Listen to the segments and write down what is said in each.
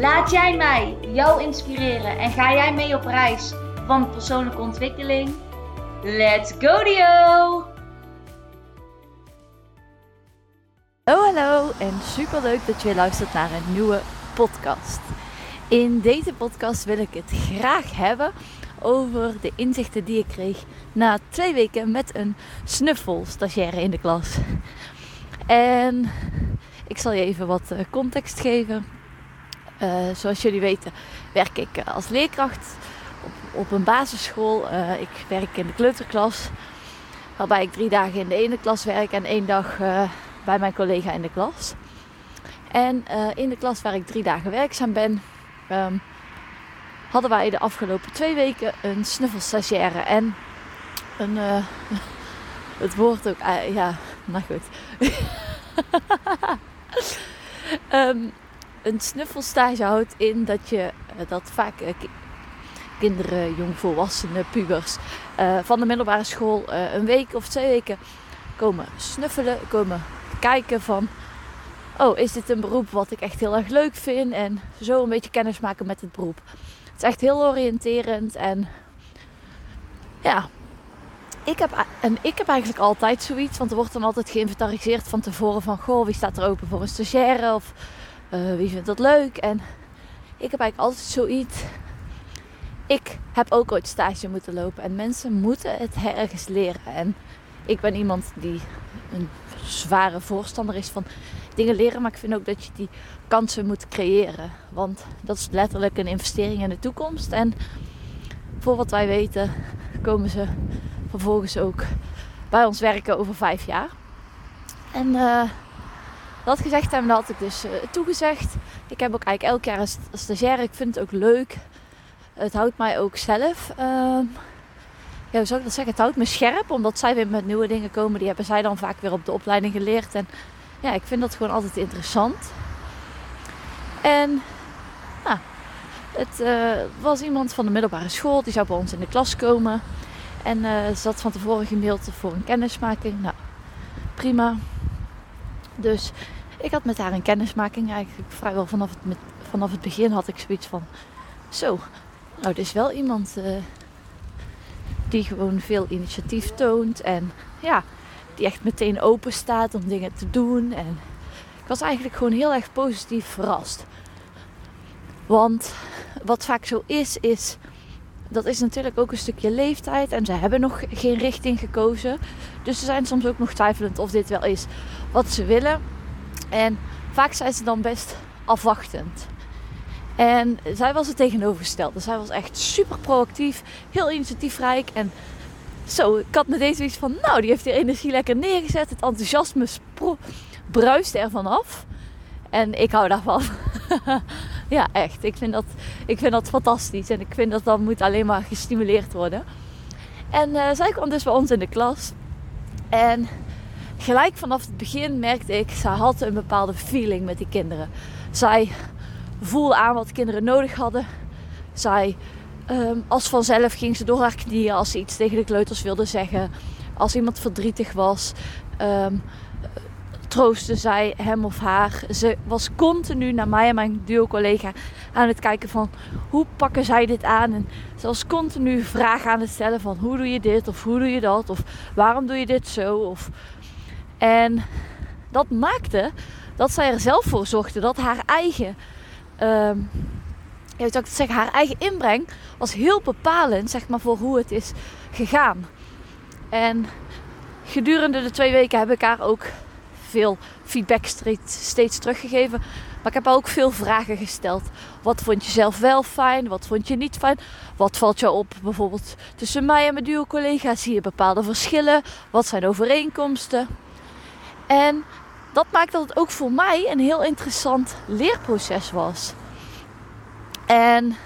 Laat jij mij jou inspireren en ga jij mee op reis van persoonlijke ontwikkeling? Let's go Dio! Hallo, hallo en super leuk dat je luistert naar een nieuwe podcast. In deze podcast wil ik het graag hebben over de inzichten die ik kreeg na twee weken met een snuffel-stagiaire in de klas. En ik zal je even wat eh, context geven. Uh, zoals jullie weten werk ik eh, als leerkracht op, een basisschool. Uh, ik werk in de kleuterklas. Waarbij ik drie dagen in de ene klas werk en één dag bij mijn collega in de klas. En in de klas waar ik drie dagen werkzaam ben, um, hadden wij de afgelopen twee weken een snuffelstagiaire. En een, het woord ook, ja, nou goed. um, een snuffelstage houdt in dat je uh, dat vaak uh, kinderen, jongvolwassenen, pubers uh, van de middelbare school een week of twee weken komen snuffelen, komen kijken van oh, is dit een beroep wat ik echt heel erg leuk vind? En zo een beetje kennis maken met het beroep. Het is echt heel oriënterend en ja, ik heb, en ik heb eigenlijk altijd zoiets, want er wordt dan altijd geïnventariseerd van tevoren van goh, wie staat er open voor een stagiaire? Of uh, wie vindt dat leuk? En ik heb eigenlijk altijd zoiets. Ik heb ook ooit stage moeten lopen en mensen moeten het ergens leren. En ik ben iemand die een zware voorstander is van dingen leren, maar ik vind ook dat je die kansen moet creëren. Want dat is letterlijk een investering in de toekomst. En voor wat wij weten komen ze vervolgens ook bij ons werken over vijf jaar. En uh, dat gezegd hebben, dat had ik dus uh, toegezegd. Ik heb ook eigenlijk elk jaar een stagiaire. Ik vind het ook leuk. Het houdt mij ook zelf. Uh, ja, hoe zou ik dat zeggen? Het houdt me scherp. Omdat zij weer met nieuwe dingen komen. Die hebben zij dan vaak weer op de opleiding geleerd. En ja, ik vind dat gewoon altijd interessant. En nou, het uh, was iemand van de middelbare school. Die zou bij ons in de klas komen. En uh, ze had van tevoren gemaild voor een kennismaking. Nou, prima. Dus ik had met haar een kennismaking. Eigenlijk vrijwel vanaf het, vanaf het begin had ik zoiets van... Zo, nou, er is wel iemand uh, die gewoon veel initiatief toont. En ja, die echt meteen open staat om dingen te doen. En ik was eigenlijk gewoon heel erg positief verrast. Want wat vaak zo is, is dat is natuurlijk ook een stukje leeftijd en ze hebben nog geen richting gekozen. Dus ze zijn soms ook nog twijfelend of dit wel is wat ze willen. En vaak zijn ze dan best afwachtend. En zij was het tegenovergestelde. Zij was echt super proactief, heel initiatiefrijk. En zo, ik had meteen zoiets van, nou, die heeft die energie lekker neergezet. Het enthousiasme bruiste ervan af. En ik hou daarvan. ja, echt. Ik vind, dat, ik vind dat fantastisch. En ik vind dat dat moet alleen maar gestimuleerd worden. En uh, zij kwam dus bij ons in de klas. En gelijk vanaf het begin merkte ik, zij had een bepaalde feeling met die kinderen. Zij voelde aan wat de kinderen nodig hadden. Zij, um, als vanzelf ging ze door haar knieën als ze iets tegen de kleuters wilde zeggen. Als iemand verdrietig was, um, troostte zij hem of haar. Ze was continu naar mij en mijn duo-collega aan het kijken van hoe pakken zij dit aan. En ze was continu vragen aan het stellen van hoe doe je dit of hoe doe je dat of waarom doe je dit zo. Of... En dat maakte dat zij er zelf voor zorgde dat haar eigen, zou ik zeggen, haar eigen inbreng was heel bepalend zeg maar, voor hoe het is gegaan. En gedurende de twee weken heb ik haar ook veel feedback steeds teruggegeven. Maar ik heb ook veel vragen gesteld. Wat vond je zelf wel fijn? Wat vond je niet fijn? Wat valt jou op bijvoorbeeld tussen mij en mijn duo-collega's? Zie je bepaalde verschillen? Wat zijn overeenkomsten? En dat maakt dat het ook voor mij een heel interessant leerproces was. En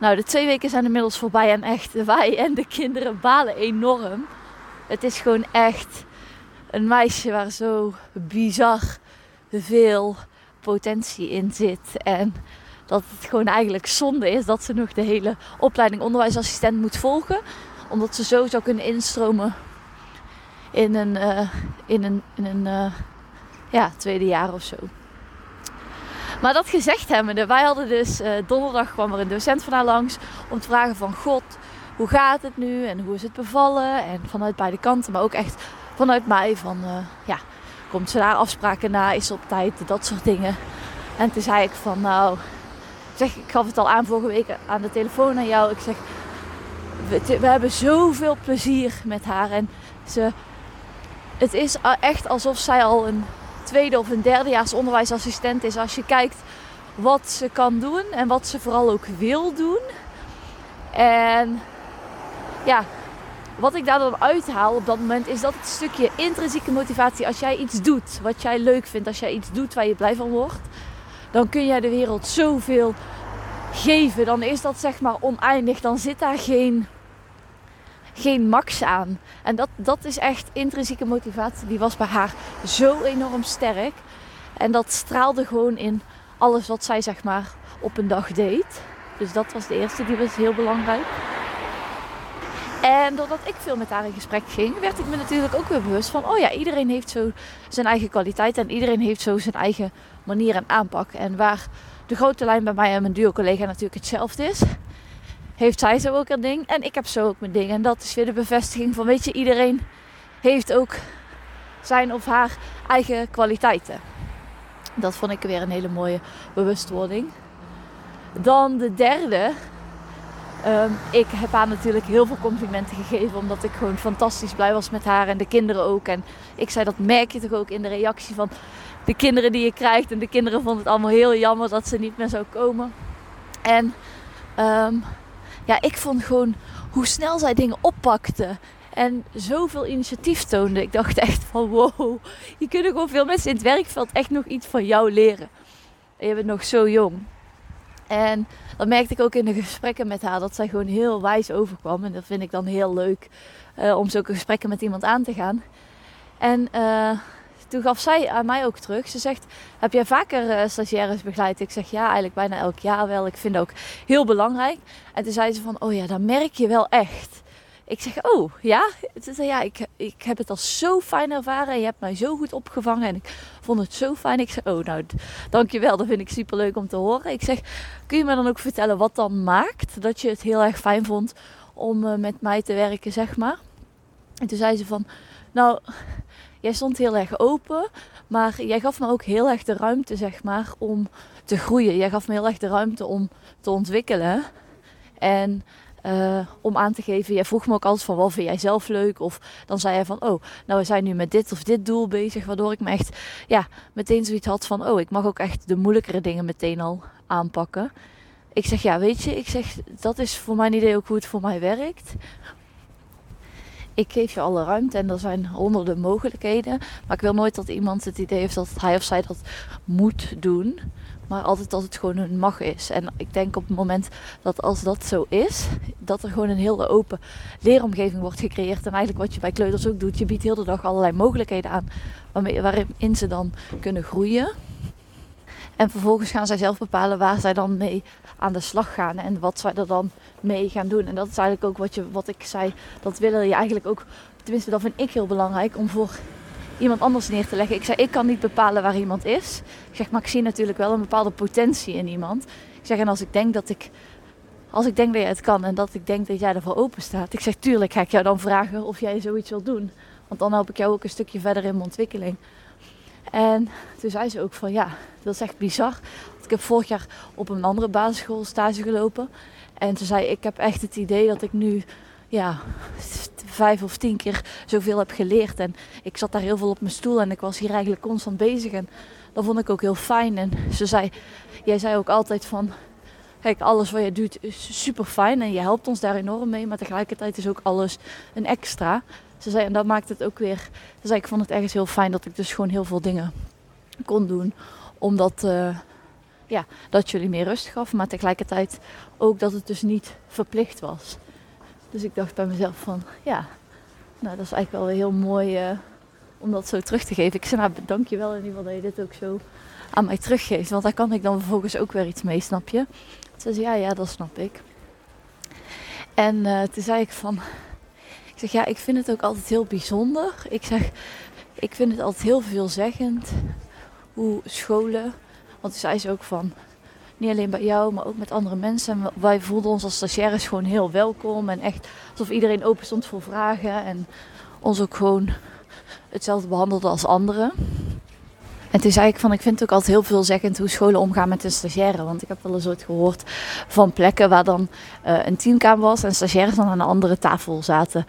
nou, de twee weken zijn inmiddels voorbij en echt, wij en de kinderen balen enorm. Het is gewoon echt een meisje waar zo bizar veel potentie in zit. En dat het gewoon eigenlijk zonde is dat ze nog de hele opleiding onderwijsassistent moet volgen. Omdat ze zo zou kunnen instromen in een, uh, in een, in een uh, ja, tweede jaar of zo. Maar dat gezegd hebbende, wij hadden dus uh, donderdag kwam er een docent van haar langs om te vragen van God, hoe gaat het nu en hoe is het bevallen? En vanuit beide kanten, maar ook echt vanuit mij van ja, komt ze daar afspraken na, is ze op tijd, dat soort dingen. En toen zei ik van nou, zeg, ik gaf het al aan vorige week aan de telefoon aan jou. Ik zeg, we, we hebben zoveel plezier met haar en ze, het is echt alsof zij al een tweede of een derdejaars onderwijsassistent is. Als je kijkt wat ze kan doen en wat ze vooral ook wil doen. En ja, wat ik daar dan uithaal op dat moment is dat het stukje intrinsieke motivatie. Als jij iets doet wat jij leuk vindt, als jij iets doet waar je blij van wordt, dan kun jij de wereld zoveel geven. Dan is dat zeg maar oneindig. Dan zit daar geen, geen max aan. En dat, dat is echt intrinsieke motivatie. Die was bij haar zo enorm sterk. En dat straalde gewoon in alles wat zij zeg maar op een dag deed. Dus dat was de eerste, die was heel belangrijk. En doordat ik veel met haar in gesprek ging, werd ik me natuurlijk ook weer bewust van: oh ja, iedereen heeft zo zijn eigen kwaliteit en iedereen heeft zo zijn eigen manier en aanpak. En waar de grote lijn bij mij en mijn duo-collega natuurlijk hetzelfde is, heeft zij zo ook een ding en ik heb zo ook mijn ding. En dat is weer de bevestiging van: weet je, iedereen heeft ook zijn of haar eigen kwaliteiten. Dat vond ik weer een hele mooie bewustwording. Dan de derde Ehm, ik heb haar natuurlijk heel veel complimenten gegeven. Omdat ik gewoon fantastisch blij was met haar en de kinderen ook. En ik zei, dat merk je toch ook in de reactie van de kinderen die je krijgt. En de kinderen vonden het allemaal heel jammer dat ze niet meer zou komen. En ehm, ja, ik vond gewoon hoe snel zij dingen oppakte. En zoveel initiatief toonde. Ik dacht echt van wow, je kunnen gewoon veel mensen in het werkveld echt nog iets van jou leren. En je bent nog zo jong. En dat merkte ik ook in de gesprekken met haar, dat zij gewoon heel wijs overkwam. En dat vind ik dan heel leuk uh, om zulke gesprekken met iemand aan te gaan. En uh, toen gaf zij aan mij ook terug. Ze zegt: Heb jij vaker uh, stagiaires begeleid? Ik zeg ja, eigenlijk bijna elk jaar wel. Ik vind ook heel belangrijk. En toen zei ze van: Oh ja, dan merk je wel echt ik zeg, oh ja? ja ik, ik heb het al zo fijn ervaren. En je hebt mij zo goed opgevangen. En ik vond het zo fijn. Ik zeg, oh nou, dankjewel. Dat vind ik super leuk om te horen. Ik zeg, kun je me dan ook vertellen wat dan maakt dat je het heel erg fijn vond om uh, met mij te werken, zeg maar? En toen zei ze van, nou, jij stond heel erg open. Maar jij gaf me ook heel erg de ruimte, zeg maar, om te groeien. Jij gaf me heel erg de ruimte om te ontwikkelen. En uh, om aan te geven. Jij vroeg me ook altijd van wat vind jij zelf leuk? Of dan zei hij van oh, nou we zijn nu met dit of dit doel bezig. Waardoor ik me echt ja, meteen zoiets had van oh, ik mag ook echt de moeilijkere dingen meteen al aanpakken. Ik zeg ja, weet je, ik zeg dat is voor mijn idee ook hoe het voor mij werkt. Ik geef je alle ruimte en er zijn honderden mogelijkheden. Maar ik wil nooit dat iemand het idee heeft dat hij of zij dat moet doen. Maar altijd dat het gewoon een mag is. En ik denk op het moment dat als dat zo is, dat er gewoon een hele open leeromgeving wordt gecreëerd. En eigenlijk wat je bij kleuters ook doet, je biedt heel de dag allerlei mogelijkheden aan waarmee, waarin ze dan kunnen groeien. En vervolgens gaan zij zelf bepalen waar zij dan mee aan de slag gaan en wat zij er dan mee gaan doen. En dat is eigenlijk ook wat, je, wat ik zei, dat willen je eigenlijk ook, tenminste dat vind ik heel belangrijk, om voor iemand anders neer te leggen. Ik zei, ik kan niet bepalen waar iemand is. Ik zeg, maar ik zie natuurlijk wel een bepaalde potentie in iemand. Ik zeg, en als ik denk dat ik, als ik denk dat jij het kan en dat ik denk dat jij ervoor open staat. Ik zeg, tuurlijk ga ik jou dan vragen of jij zoiets wilt doen. Want dan help ik jou ook een stukje verder in mijn ontwikkeling. En toen zei ze ook van, ja, dat is echt bizar. Want ik heb vorig jaar op een andere basisschool stage gelopen. En toen zei ik heb echt het idee dat ik nu ja, vijf of tien keer zoveel heb geleerd. En ik zat daar heel veel op mijn stoel en ik was hier eigenlijk constant bezig. En dat vond ik ook heel fijn. En ze zei, jij zei ook altijd van, kijk, alles wat je doet is super fijn en je helpt ons daar enorm mee. Maar tegelijkertijd is ook alles een extra. Ze zei, en dat maakt het ook weer. Ze zei, ik vond het ergens heel fijn dat ik dus gewoon heel veel dingen kon doen. Omdat, uh, ja, dat jullie meer rust gaf, maar tegelijkertijd ook dat het dus niet verplicht was. Dus ik dacht bij mezelf van, ja, nou dat is eigenlijk wel heel mooi uh, om dat zo terug te geven. Ik zei, nou dank je wel in ieder geval dat je dit ook zo aan mij teruggeeft. Want daar kan ik dan vervolgens ook weer iets mee, snap je? Ze zei, ja, ja, dat snap ik. En uh, toen zei ik van, ik zeg, ja, ik vind het ook altijd heel bijzonder. Ik zeg, ik vind het altijd heel veelzeggend hoe scholen, want toen zei ze ook van, niet alleen bij jou, maar ook met andere mensen. En wij voelden ons als stagiaires gewoon heel welkom en echt alsof iedereen open stond voor vragen en ons ook gewoon hetzelfde behandelde als anderen. En toen zei ik van, ik vind het ook altijd heel veelzeggend hoe scholen omgaan met de stagiaire. Want ik heb wel eens ooit gehoord van plekken waar dan uh, een teamkamer was en stagiaires dan aan een andere tafel zaten.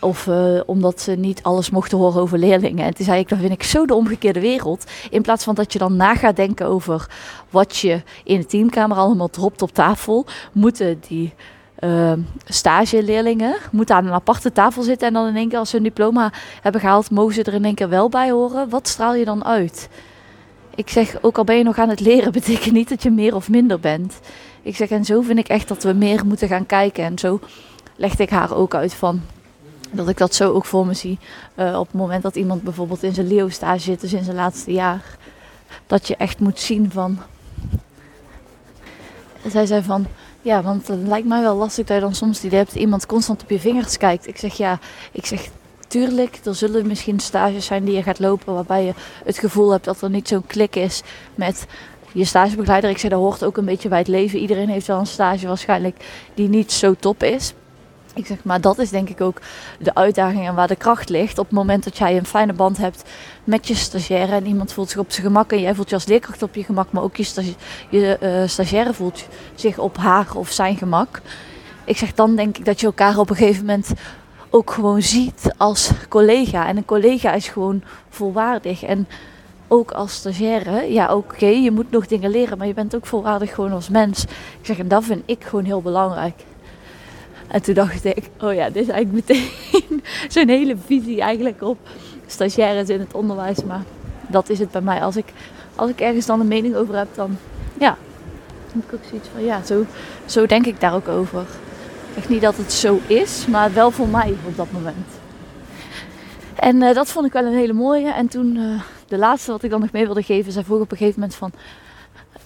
Of uh, omdat ze niet alles mochten horen over leerlingen. En toen zei ik, dat vind ik zo de omgekeerde wereld. In plaats van dat je dan na gaat denken over wat je in de teamkamer allemaal dropt op tafel, moeten die uh, stageleerlingen moeten aan een aparte tafel zitten. En dan in één keer als ze een diploma hebben gehaald, mogen ze er in één keer wel bij horen. Wat straal je dan uit? Ik zeg, ook al ben je nog aan het leren, betekent niet dat je meer of minder bent. Ik zeg, en zo vind ik echt dat we meer moeten gaan kijken. En zo legde ik haar ook uit van dat ik dat zo ook voor me zie. Uh, op het moment dat iemand bijvoorbeeld in zijn Leo-stage zit, dus in zijn laatste jaar. Dat je echt moet zien van. Zij zei van. Ja, want het lijkt mij wel lastig dat je dan soms die hebt iemand constant op je vingers kijkt. Ik zeg ja, ik zeg tuurlijk, er zullen misschien stages zijn die je gaat lopen waarbij je het gevoel hebt dat er niet zo'n klik is met je stagebegeleider. Ik zeg dat hoort ook een beetje bij het leven. Iedereen heeft wel een stage waarschijnlijk die niet zo top is. Ik zeg maar, dat is denk ik ook de uitdaging en waar de kracht ligt. Op het moment dat jij een fijne band hebt met je stagiaire en iemand voelt zich op zijn gemak en jij voelt je als leerkracht op je gemak, maar ook je, stagi je uh, stagiaire voelt zich op haar of zijn gemak. Ik zeg dan denk ik dat je elkaar op een gegeven moment ook gewoon ziet als collega. En een collega is gewoon volwaardig. En ook als stagiaire, ja oké, je moet nog dingen leren, maar je bent ook volwaardig gewoon als mens. Ik zeg, en dat vind ik gewoon heel belangrijk. En toen dacht ik, oh ja, dit is eigenlijk meteen zo'n hele visie eigenlijk op stagiaires in het onderwijs. Maar dat is het bij mij. Als ik, als ik ergens dan een mening over heb, dan ja, heb ik ook zoiets van, ja, zo, zo denk ik daar ook over. Echt niet dat het zo is, maar wel voor mij op dat moment. En uh, dat vond ik wel een hele mooie. En toen, uh, de laatste wat ik dan nog mee wilde geven, zij vroeg op een gegeven moment van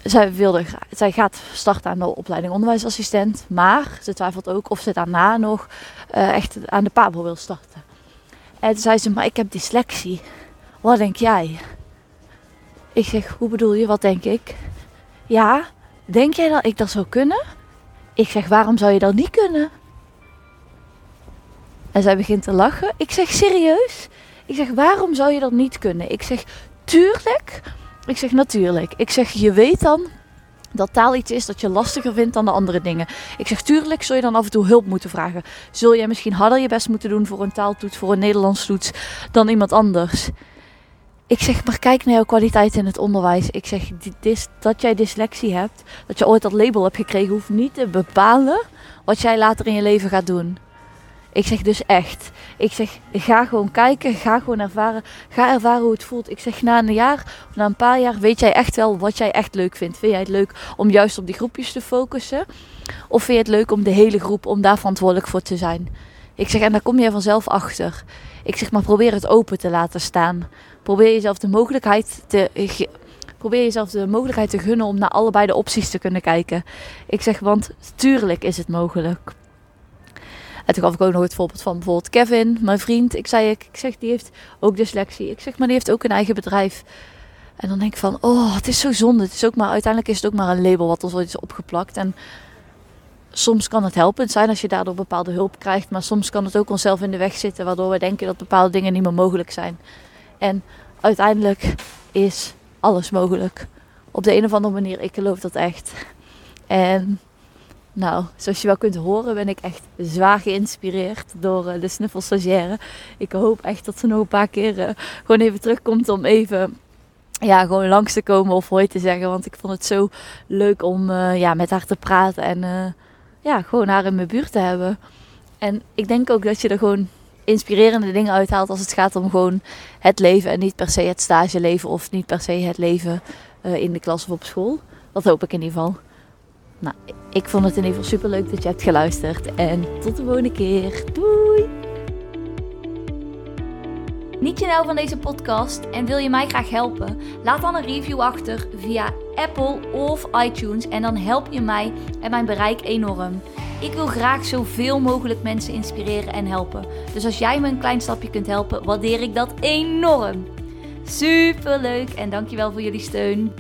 zij, wilde, zij gaat starten aan de opleiding onderwijsassistent. Maar ze twijfelt ook of ze daarna nog uh, echt aan de PABO wil starten. En toen zei ze, maar ik heb dyslexie. Wat denk jij? Ik zeg, hoe bedoel je? Wat denk ik? Ja, denk jij dat ik dat zou kunnen? Ik zeg, waarom zou je dat niet kunnen? En zij begint te lachen. Ik zeg, serieus? Ik zeg, waarom zou je dat niet kunnen? Ik zeg, tuurlijk ik zeg natuurlijk. Ik zeg, je weet dan dat taal iets is dat je lastiger vindt dan de andere dingen. Ik zeg, tuurlijk zul je dan af en toe hulp moeten vragen. Zul jij misschien harder je best moeten doen voor een taaltoets, voor een Nederlands toets, dan iemand anders. Ik zeg, maar kijk naar jouw kwaliteit in het onderwijs. Ik zeg, dat jij dyslexie hebt, dat je ooit dat label hebt gekregen, hoeft niet te bepalen wat jij later in je leven gaat doen. Ik zeg dus echt. Ik zeg, ga gewoon kijken, ga gewoon ervaren. Ga ervaren hoe het voelt. Ik zeg, na een jaar of na een paar jaar weet jij echt wel wat jij echt leuk vindt. Vind jij het leuk om juist op die groepjes te focussen? Of vind je het leuk om de hele groep, om daar verantwoordelijk voor te zijn? Ik zeg, en daar kom je vanzelf achter. Ik zeg, maar probeer het open te laten staan. Probeer jezelf de mogelijkheid te... Probeer jezelf de mogelijkheid te gunnen om naar allebei de opties te kunnen kijken. Ik zeg, want tuurlijk is het mogelijk. En toen gaf ik ook nog het voorbeeld van bijvoorbeeld Kevin, mijn vriend. Ik zei, ik, zeg, die heeft ook dyslexie. Ik zeg, maar die heeft ook een eigen bedrijf. En dan denk ik van, oh, het is zo zonde. Het is ook maar, uiteindelijk is het ook maar een label wat ons ooit is opgeplakt. En soms kan het helpend zijn als je daardoor bepaalde hulp krijgt. Maar soms kan het ook onszelf in de weg zitten, waardoor we denken dat bepaalde dingen niet meer mogelijk zijn. En uiteindelijk is alles mogelijk. Op de een of andere manier, ik geloof dat echt. En nou, zoals je wel kunt horen ben ik echt zwaar geïnspireerd door uh, de snuffelstagiaire. Ik hoop echt dat ze nog een paar keer uh, gewoon even terugkomt om even ja, gewoon langs te komen of hoi te zeggen. Want ik vond het zo leuk om uh, ja, met haar te praten en ja, gewoon haar in mijn buurt te hebben. En ik denk ook dat je er gewoon inspirerende dingen uithaalt als het gaat om gewoon het leven en niet per se het stageleven of niet per se het leven in de klas of op school. Dat hoop ik in ieder geval. Nou, ik vond het in ieder geval super leuk dat je hebt geluisterd. En tot de volgende keer. Doei! Niet je nou van deze podcast en wil je mij graag helpen? Laat dan een review achter via Apple of iTunes en dan help je mij en mijn bereik enorm. Ik wil graag zoveel mogelijk mensen inspireren en helpen. Dus als jij me een klein stapje kunt helpen, waardeer ik dat enorm. Super leuk en dankjewel voor jullie steun.